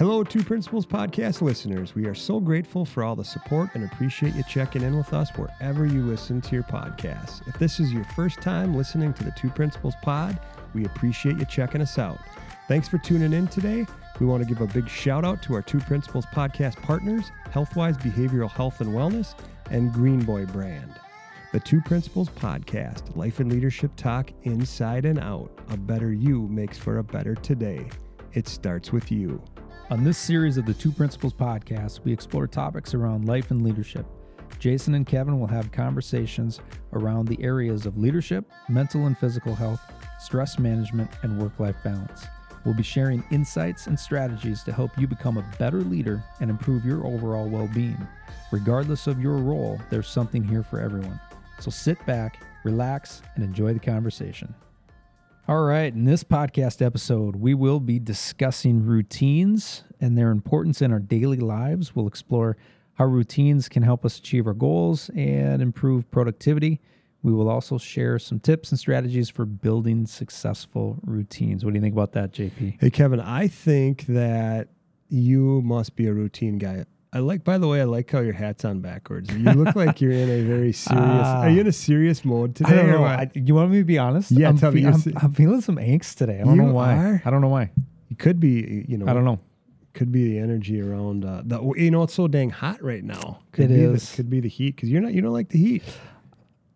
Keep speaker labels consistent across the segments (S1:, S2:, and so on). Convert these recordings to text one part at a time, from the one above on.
S1: Hello, Two Principals Podcast listeners. We are so grateful for all the support and appreciate you checking in with us wherever you listen to your podcasts. If this is your first time listening to the Two Principals Pod, we appreciate you checking us out. Thanks for tuning in today. We want to give a big shout out to our Two Principals Podcast partners, Healthwise Behavioral Health and Wellness and Green Boy Brand. The Two Principals Podcast, life and leadership talk inside and out. A better you makes for a better today. It starts with you.
S2: On this series of the Two Principals podcast, we explore topics around life and leadership. Jason and Kevin will have conversations around the areas of leadership, mental and physical health, stress management, and work life balance. We'll be sharing insights and strategies to help you become a better leader and improve your overall well being. Regardless of your role, there's something here for everyone. So sit back, relax, and enjoy the conversation. All right, in this podcast episode, we will be discussing routines and their importance in our daily lives. We'll explore how routines can help us achieve our goals and improve productivity. We will also share some tips and strategies for building successful routines. What do you think about that, JP?
S1: Hey, Kevin, I think that you must be a routine guy. I like, by the way, I like how your hat's on backwards. You look like you're in a very serious.
S2: Ah.
S1: are you in a serious mode today?
S2: I don't know. I, you want me to be honest?
S1: Yeah,
S2: I'm,
S1: tell me.
S2: I'm, I'm feeling some angst today. I don't
S1: You
S2: know why.
S1: are?
S2: I don't know why.
S1: it could be, you know,
S2: I don't know.
S1: Could be the energy around uh, the. You know, it's so dang hot right now. Could
S2: It
S1: be
S2: is.
S1: The, could be the heat because you're not. You don't like the heat.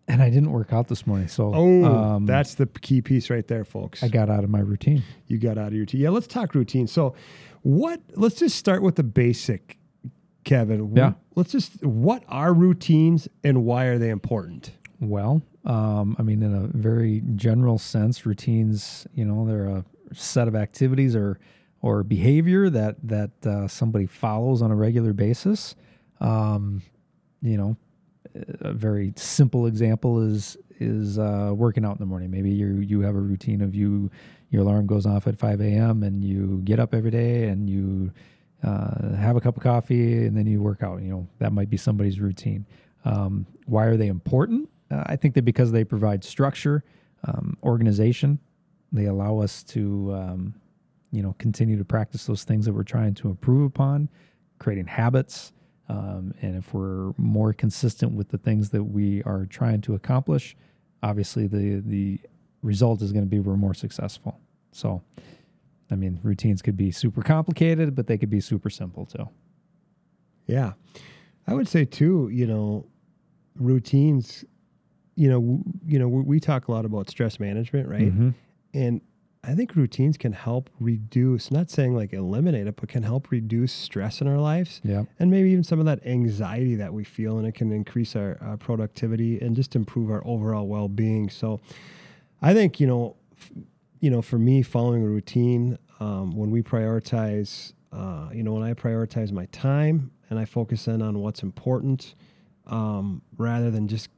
S2: And I didn't work out this morning, so
S1: Oh,
S2: um,
S1: that's the key piece right there, folks.
S2: I got out of my routine.
S1: you got out of your routine. Yeah, let's talk routine. So, what? Let's just start with the basic, Kevin.
S2: Yeah.
S1: Let's just. What are routines and why are they important?
S2: Well, um, I mean, in a very general sense, routines, you know, they're a set of activities or or behavior that that uh, somebody follows on a regular basis. Um, you know, a very simple example is is uh, working out in the morning. Maybe you you have a routine of you your alarm goes off at 5 a.m. and you get up every day and you uh, have a cup of coffee and then you work out. You know, that might be somebody's routine. Um, why are they important? Uh, I think that because they provide structure, um, organization, they allow us to, um, you know, continue to practice those things that we're trying to improve upon, creating habits. Um, and if we're more consistent with the things that we are trying to accomplish, obviously the the result is going to be we're more successful. So, I mean, routines could be super complicated, but they could be super simple too.
S1: Yeah, I would say too. You know, routines. You know, w- you know, we, we talk a lot about stress management, right?
S2: Mhm.
S1: And I think routines can help reduce. Not saying like eliminate it, but can help reduce stress in our lives.
S2: Yeah.
S1: and maybe even some of that anxiety that we feel, and it can increase our uh, productivity and just improve our overall well-being. So, I think you know, you know, for me, following a routine, um, when we prioritize, uh, you know, when I prioritize my time and I focus in on what's important, um, rather than just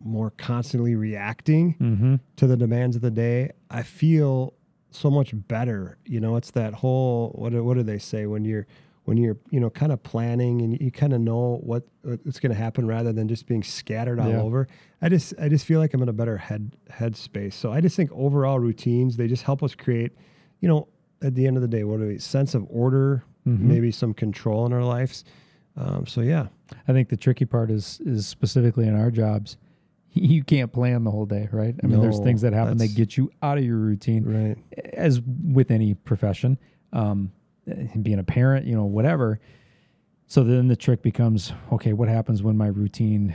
S1: more constantly reacting
S2: Mm-hmm.
S1: to the demands of the day, I feel so much better. You know, it's that whole what do- what do they say when you're when you're you know kind of planning and you kind of know what what's going to happen rather than just being scattered all
S2: Yeah.
S1: over. I just I just feel like I'm in a better head head space. So I just think overall routines they just help us create, you know, at the end of the day, what do we sense of order,
S2: Mhm.
S1: maybe some control in our lives. Um, so yeah,
S2: I think the tricky part is is specifically in our jobs. You can't plan the whole day, right? I mean, there's things that happen that get you out of your routine,
S1: right.
S2: as with any profession. Um, being a parent, you know, whatever. So then the trick becomes, okay, what happens when my routine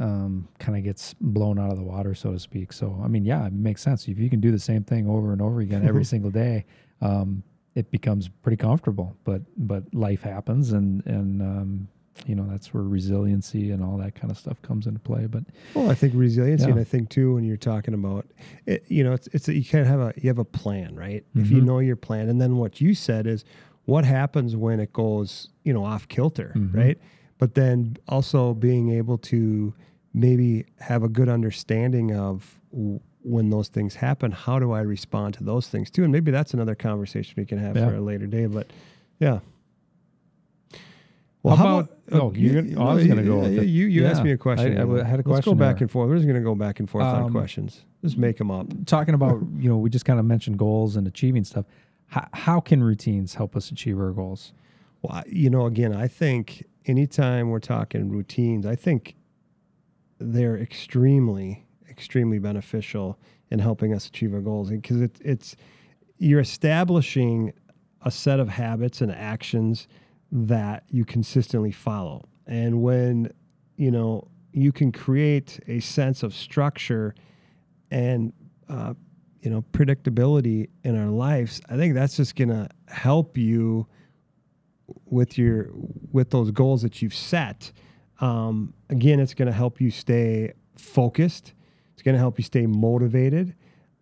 S2: um, kind of gets blown out of the water, so to speak? So, I mean, yeah, it makes sense. If you can do the same thing over and over again every single day, um, it becomes pretty comfortable. But but life happens, and and um, you know that's where resiliency and all that kind of stuff comes into play. But
S1: Well, I think resiliency,
S2: Yeah.
S1: and I think too when you're talking about, it, you know, it's it's you kind of have a you have a plan, right? If you
S2: Mhm.
S1: know your plan, and then what you said is, what happens when it goes, you know, off kilter,
S2: Mhm.
S1: right? But then also being able to maybe have a good understanding of w- when those things happen. How do I respond to those things too? And maybe that's another conversation we can have
S2: Yeah.
S1: for a later day. But yeah.
S2: Well, how about- oh, you're gonna- oh, I was gonna go with
S1: yeah,
S2: it.
S1: You you asked me a question.
S2: I had a question.
S1: Let's go back
S2: there.
S1: and forth. We're just gonna go back and forth on
S2: Um,
S1: questions. Just make them up.
S2: talking about you know we just kind of mentioned goals and achieving stuff how, how can routines help us achieve our goals?
S1: Well, you know, again, I think anytime we're talking routines, I think they're extremely, extremely beneficial in helping us achieve our goals because it, it's you're establishing a set of habits and actions that you consistently follow. And when, you know, you can create a sense of structure and, uh, you know, predictability in our lives, I think that's just going to help you with your with those goals that you've set. Um, again, it's going to help you stay focused. It's going to help you stay motivated.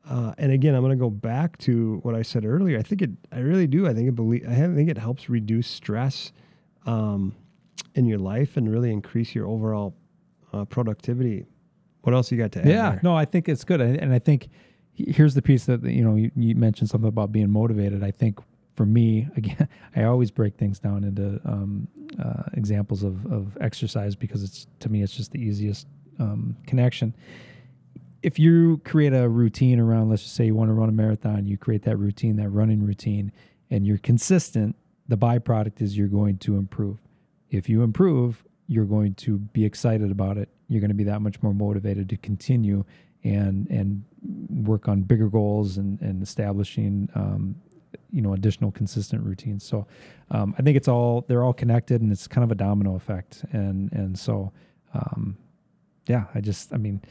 S1: Uh, and again, I'm going to go back to what I said earlier. I think it. I really do. I think it believe. I think it helps reduce stress um, in your life and really increase your overall uh, productivity. What else you got to add?
S2: Yeah,
S1: there?
S2: no, I think it's good, and I think here's the piece that you know you, you mentioned something about being motivated. I think for me, again, I always break things down into um, uh, examples of, of exercise because it's to me it's just the easiest um, connection if you create a routine around, let's just say you want to run a marathon, you create that routine, that running routine, and you're consistent, the byproduct is you're going to improve. If you improve, you're going to be excited about it. You're going to be that much more motivated to continue and and work on bigger goals and and establishing um, you know additional consistent routines. So um, I think it's all they're all connected and it's kind of a domino effect. And and so um, yeah, I just I mean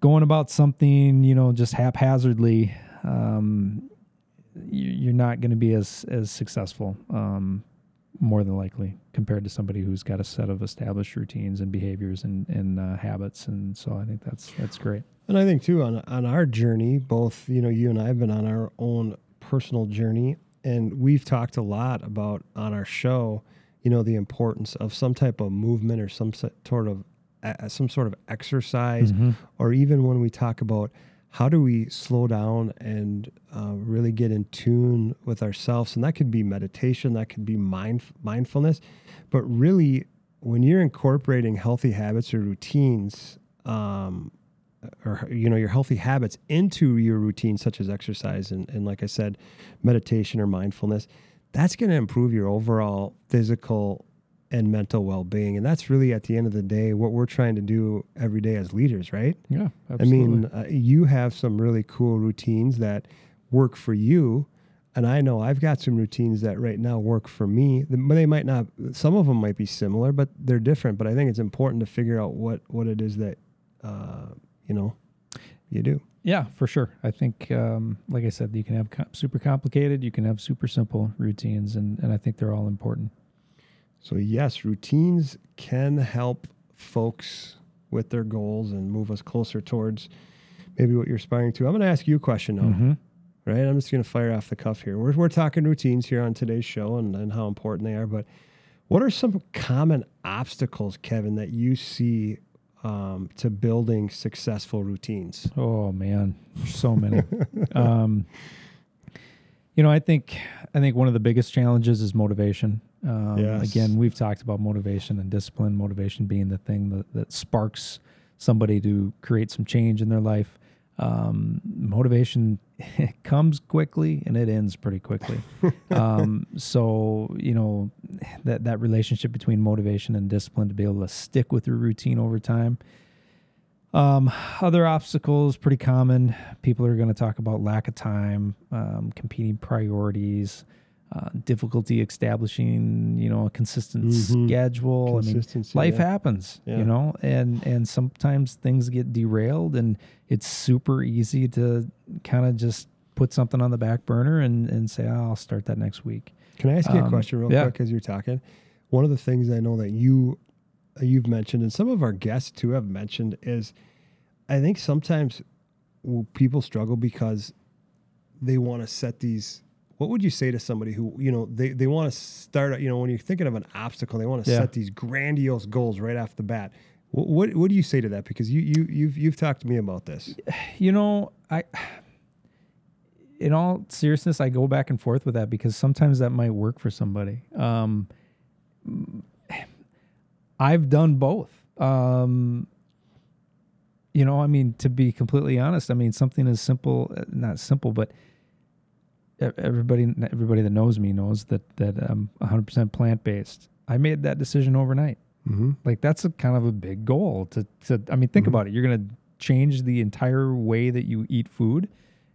S2: going about something, you know, just haphazardly, um, you're not going to be as as successful, um, more than likely, compared to somebody who's got a set of established routines and behaviors and and uh, habits. And so I think that's that's great.
S1: And I think too on on our journey, both you know you and I have been on our own personal journey, and we've talked a lot about on our show, you know, the importance of some type of movement or some sort of some sort of exercise, mm-hmm. or even when we talk about how do we slow down and uh, really get in tune with ourselves, and that could be meditation, that could be mind mindfulness, but really when you're incorporating healthy habits or routines. Um, or you know your healthy habits into your routine such as exercise and, and like i said meditation or mindfulness that's going to improve your overall physical and mental well-being and that's really at the end of the day what we're trying to do every day as leaders right
S2: yeah
S1: absolutely. i mean uh, you have some really cool routines that work for you and i know i've got some routines that right now work for me they might not some of them might be similar but they're different but i think it's important to figure out what what it is that uh, you know you do
S2: yeah, for sure. I think, um, like I said, you can have super complicated, you can have super simple routines, and, and I think they're all important.
S1: So, yes, routines can help folks with their goals and move us closer towards maybe what you're aspiring to. I'm going to ask you a question now, mm-hmm. right? I'm just going to fire off the cuff here. We're, we're talking routines here on today's show and, and how important they are, but what are some common obstacles, Kevin, that you see um, to building successful routines?
S2: Oh man, so many. um, you know, I think I think one of the biggest challenges is motivation. Um, yes. Again, we've talked about motivation and discipline. Motivation being the thing that, that sparks somebody to create some change in their life. Um, motivation comes quickly and it ends pretty quickly. um, so you know that that relationship between motivation and discipline to be able to stick with your routine over time. Um, other obstacles, pretty common. People are going to talk about lack of time, um, competing priorities, uh, difficulty establishing, you know, a consistent mm-hmm. schedule. I mean, life yeah. happens, yeah. you know, and and sometimes things get derailed, and it's super easy to kind of just put something on the back burner and and say, oh, I'll start that next week.
S1: Can I ask you um, a question real yeah. quick as you're talking? One of the things I know that you uh, you've mentioned, and some of our guests too have mentioned, is I think sometimes people struggle because they want to set these what would you say to somebody who you know they, they want to start you know when you're thinking of an obstacle they want to yeah. set these grandiose goals right off the bat. What, what, what do you say to that? Because you you you've you've talked to me about this.
S2: You know i in all seriousness i go back and forth with that because sometimes that might work for somebody. Um, i've done both. Um, you know i mean to be completely honest i mean something as simple not simple but everybody everybody that knows me knows that that I'm 100% plant based. I made that decision overnight.
S1: Mm-hmm.
S2: Like that's a kind of a big goal to to I mean think
S1: Mhm.
S2: about it. You're going to change the entire way that you eat food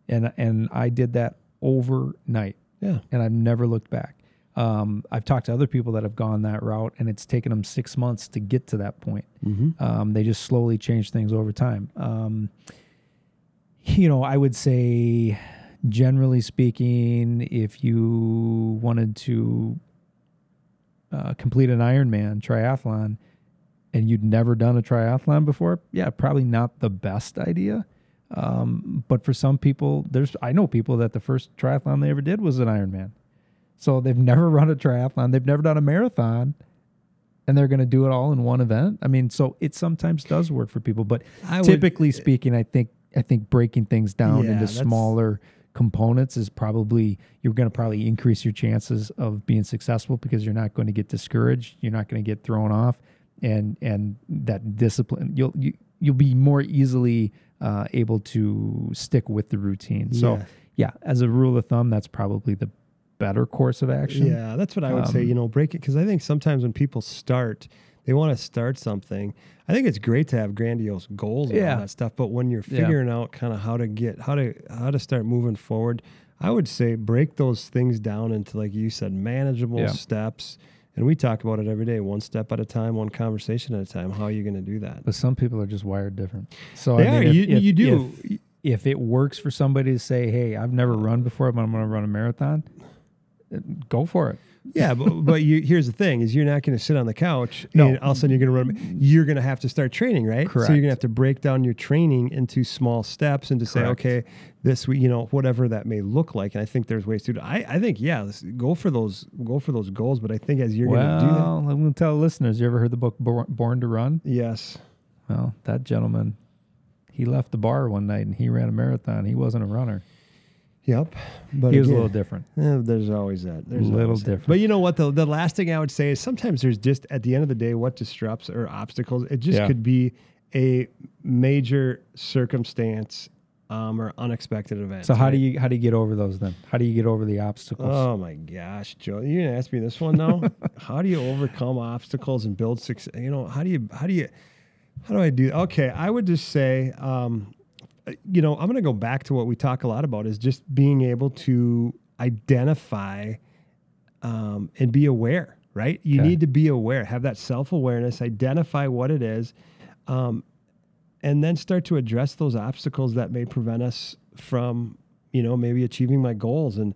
S2: and and I did that overnight
S1: Yeah.
S2: and I've never looked back. Um, I've talked to other people that have gone that route and it's taken them 6 months to get to that point.
S1: Mm-hmm.
S2: Um, they just slowly change things over time. Um, you know, I would say, generally speaking, if you wanted to uh, complete an Ironman triathlon and you'd never done a triathlon before, yeah, probably not the best idea. Um, but for some people, there's I know people that the first triathlon they ever did was an Ironman. So they've never run a triathlon, they've never done a marathon, and they're going to do it all in one event. I mean, so it sometimes does work for people, but
S1: I would-
S2: typically speaking, I think I think breaking things down
S1: Yeah,
S2: into smaller components is probably you're going to probably increase your chances of being successful because you're not going to get discouraged, you're not going to get thrown off, and and that discipline you'll you, you'll be more easily uh, able to stick with the routine. So
S1: Yeah.
S2: yeah, as a rule of thumb, that's probably the better course of action.
S1: Yeah, that's what I would say.
S2: Um,
S1: You know, break it because I think sometimes when people start, they want to start something. I think it's great to have grandiose goals and
S2: Yeah.
S1: all that stuff, but when you're
S2: Yeah.
S1: figuring out kind of how to get how to how to start moving forward, I would say break those things down into like you said, manageable
S2: Yeah.
S1: steps. And we talk about it every day, one step at a time, one conversation at a time. How are you going to do that?
S2: But some people are just wired different. So
S1: They
S2: I mean, if,
S1: You-
S2: if-
S1: you do.
S2: If, if it works for somebody to say, "Hey, I've never run before, but I'm going to run a marathon," uh, go for it.
S1: Yeah, but but you, here's the thing: is you're not going to sit on the couch
S2: No.
S1: and all of a sudden you're going to run. You're going to have to start training, right?
S2: Correct.
S1: So you're going to have to break down your training into small steps and to say, okay, this week, you know, whatever that may look like. And I think there's ways to. do I I think yeah, let's go for those go for those goals. But I think as you're
S2: well,
S1: going to do that,
S2: I'm going to tell listeners. You ever heard the book Bor- Born to Run?
S1: yes,
S2: Well, that gentleman, he left the bar one night and he ran a marathon. He wasn't a runner.
S1: Yep. But
S2: he was a little different.
S1: eh, there's always that. There's a
S2: Little
S1: always that.
S2: different.
S1: But you know what? The the last thing I would say is sometimes there's just at the end of the day, what disrupts or obstacles. It just
S2: Yeah.
S1: could be a major circumstance um, or unexpected event.
S2: So how
S1: right?
S2: do you how do you get over those then? How do you get over the obstacles?
S1: Oh my gosh, Joe! You're gonna ask me this one now. how do you overcome obstacles and build success? You know, how do you how do you how do I do? Okay, I would just say, um, you know, I'm gonna go back to what we talk a lot about is just being able to identify um, and be aware. Right? You
S2: Okay.
S1: need to be aware, have that self awareness, identify what it is, um, and then start to address those obstacles that may prevent us from, you know, maybe achieving my goals and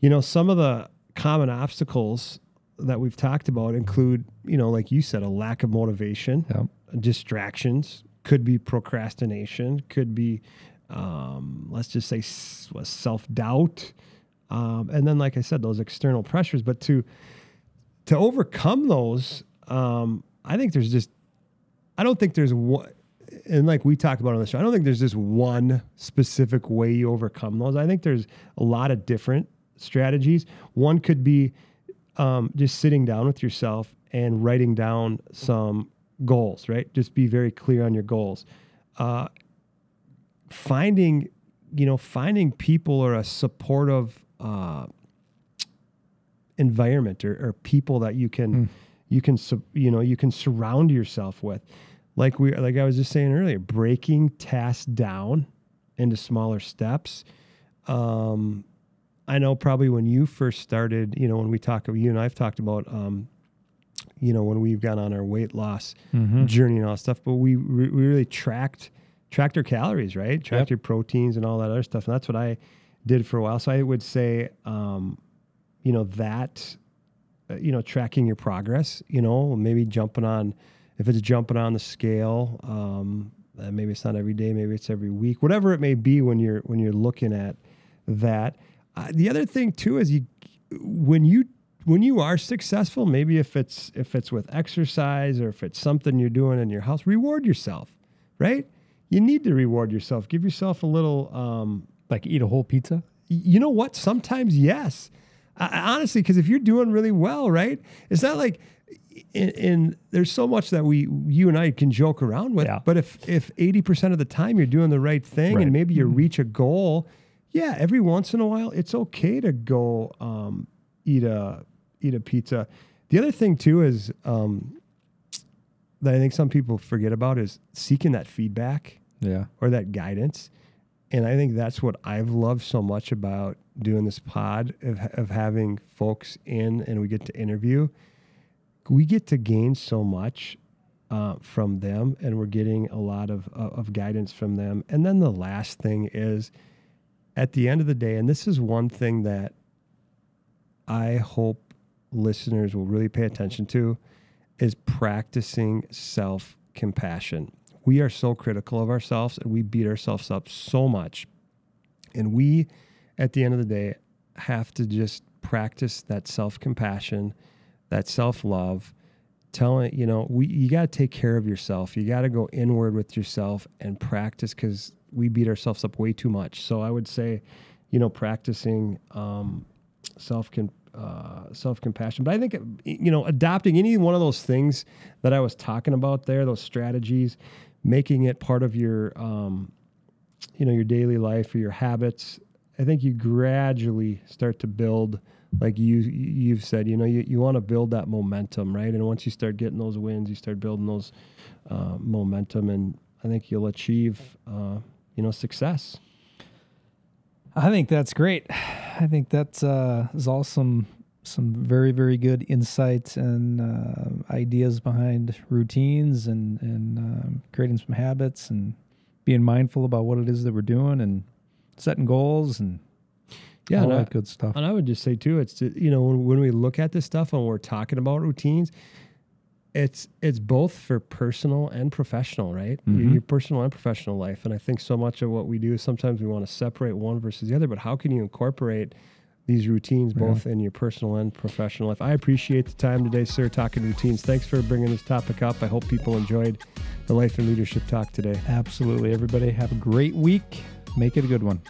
S1: you know, some of the common obstacles that we've talked about include, you know, like you said, a lack of motivation,
S2: Yep.
S1: distractions, could be procrastination, could be, um, let's just say, self doubt, um, and then, like I said, those external pressures. But to to overcome those, um, I think there's just, I don't think there's one. And like we talked about on the show, I don't think there's just one specific way you overcome those. I think there's a lot of different strategies. One could be um, just sitting down with yourself and writing down some goals, right? Just be very clear on your goals. Uh, finding, you know, finding people or a supportive uh, environment or, or people that you can, you can, you know, you can surround yourself with. Like we, like I was just saying earlier, breaking tasks down into smaller steps. Um, I know probably when you first started, you know, when we talk, you and I've talked about, um, you know, when we've gone on our weight loss
S2: Mhm.
S1: journey and all stuff, but we we really tracked tracked our calories, right? Tracked
S2: Yep.
S1: your proteins and all that other stuff, and that's what I did for a while. So I would say, um, you know, that, uh, you know, tracking your progress, you know, maybe jumping on, if it's jumping on the scale, um, uh, maybe it's not every day, maybe it's every week, whatever it may be when you're when you're looking at that. Uh, the other thing too is you when you when you are successful, maybe if it's if it's with exercise or if it's something you're doing in your house, reward yourself, right? You need to reward yourself. Give yourself a little. Um,
S2: Like eat a whole pizza?
S1: you know what? Sometimes yes. I, honestly, because if you're doing really well, right? It's not like. In, in there's so much that we you and I can joke around with,
S2: Yeah.
S1: but if if 80% of the time you're doing the right thing
S2: Right.
S1: and maybe you reach a goal, yeah, every once in a while, it's okay to go um, eat a eat a pizza. The other thing too is um, that I think some people forget about is seeking that feedback
S2: Yeah.
S1: or that guidance. And I think that's what I've loved so much about doing this pod of, of having folks in and we get to interview. We get to gain so much uh, from them and we're getting a lot of, of of guidance from them. And then the last thing is at the end of the day, and this is one thing that I hope listeners will really pay attention to is practicing self compassion. We are so critical of ourselves and we beat ourselves up so much. And we, at the end of the day, have to just practice that self compassion, that self love. Telling, you know, we you got to take care of yourself. You got to go inward with yourself and practice because we beat ourselves up way too much. So I would say, you know, practicing um, self uh, self compassion. But I think you know, adopting any one of those things that I was talking about there, those strategies, making it part of your um, you know your daily life or your habits. I think you gradually start to build, like you you've said, you know, you, you want to build that momentum, right? And once you start getting those wins, you start building those uh, momentum, and I think you'll achieve, uh, you know, success.
S2: I think that's great. I think that's uh, is all some some very very good insights and uh, ideas behind routines and and um, creating some habits and being mindful about what it is that we're doing and setting goals and
S1: Yeah,
S2: all
S1: and I-
S2: good stuff.
S1: And I would just say too, it's to, you know when, when we look at this stuff and we're talking about routines, it's it's both for personal and professional, right? Your,
S2: Mhm.
S1: your personal and professional life. And I think so much of what we do is sometimes we want to separate one versus the other. But how can you incorporate these routines
S2: Yeah.
S1: both in your personal and professional life? I appreciate the time today, sir, talking routines. Thanks for bringing this topic up. I hope people enjoyed the life and leadership talk today.
S2: Absolutely. Everybody have a great week. Make it a good one.